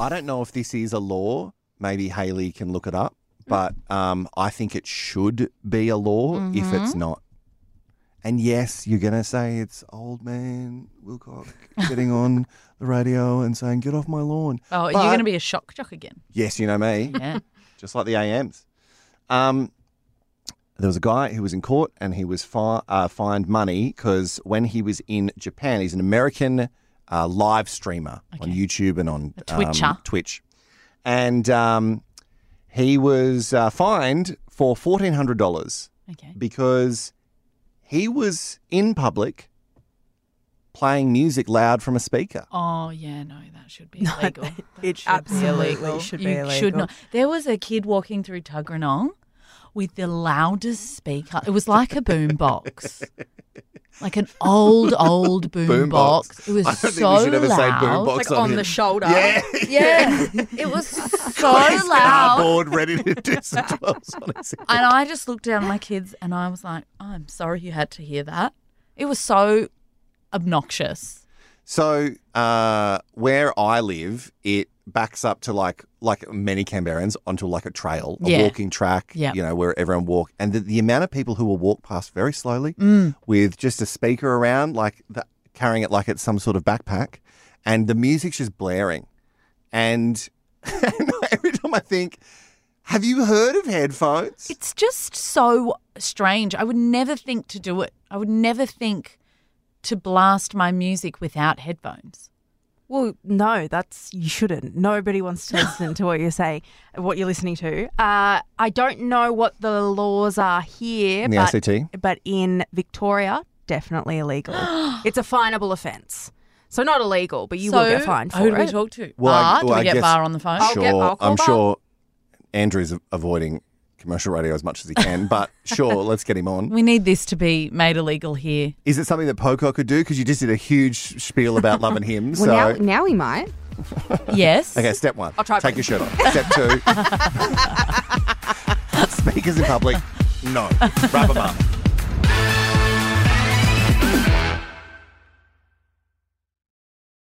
I don't know if this is a law. Maybe Haley can look it up, but um, I think it should be a law if Mm-hmm. it's not. And yes, you're going to say it's old man Wilko getting on the radio and saying, get off my lawn. Oh, But- you're going to be a shock jock again. Yes, you know me. Yeah. just like the AMs. Um, there was a guy who was in court and he was fi- uh, fined money because when he was in Japan, he's an American uh, live streamer on YouTube and on A um, Twitch. And um, he was uh, fined for $1,400 Okay. because he was in public playing music loud from a speaker. Oh yeah, no, that should be No, illegal. it- That it should absolutely be illegal. should you be Should illegal. not. There was a kid walking through Tuggeranong with the loudest speaker. It was like a boom box. Like an old, old boom, Boom box. box. It was I don't so think we should ever say loud. boom box Like on here. the shoulder. Yeah. Yeah, it was so He's loud. cardboard, ready to do some 12s on his head. And I just looked down at my kids and I was like, I'm sorry you had to hear that. It was so obnoxious. So uh, where I live, it backs up to like like many Canberrans onto like a trail, a Yeah. walking track. Yeah. you know where everyone walk, and the, the amount of people who will walk past very slowly Mm. with just a speaker around, like the, carrying it like it's some sort of backpack, and the music's just blaring, and, and every time I think, have you heard of headphones? It's just so strange. I would never think to do it. I would never think to blast my music without headphones. Well, no, that's you shouldn't. Nobody wants to listen to what you're saying, what you're listening to. Uh, I don't know what the laws are here, In the but, ACT? but in Victoria, definitely illegal. it's a finable offence. So not illegal, but you so, will get fined for Who do we it. talk to? Well, I- Barr? do we I get guess- Barr on the phone? I'll sure, get- I'll call I'm Bob. sure Andrew's avoiding commercial radio as much as he can, but sure, let's get him on. We need this to be made illegal here. Is it something that Pocock could do? Because you just did a huge spiel about loving him. Well, so, now, now he might. Yes. okay, step one. I'll try Take both. your shirt off. Step two. Speakers in public. No. Rub them up.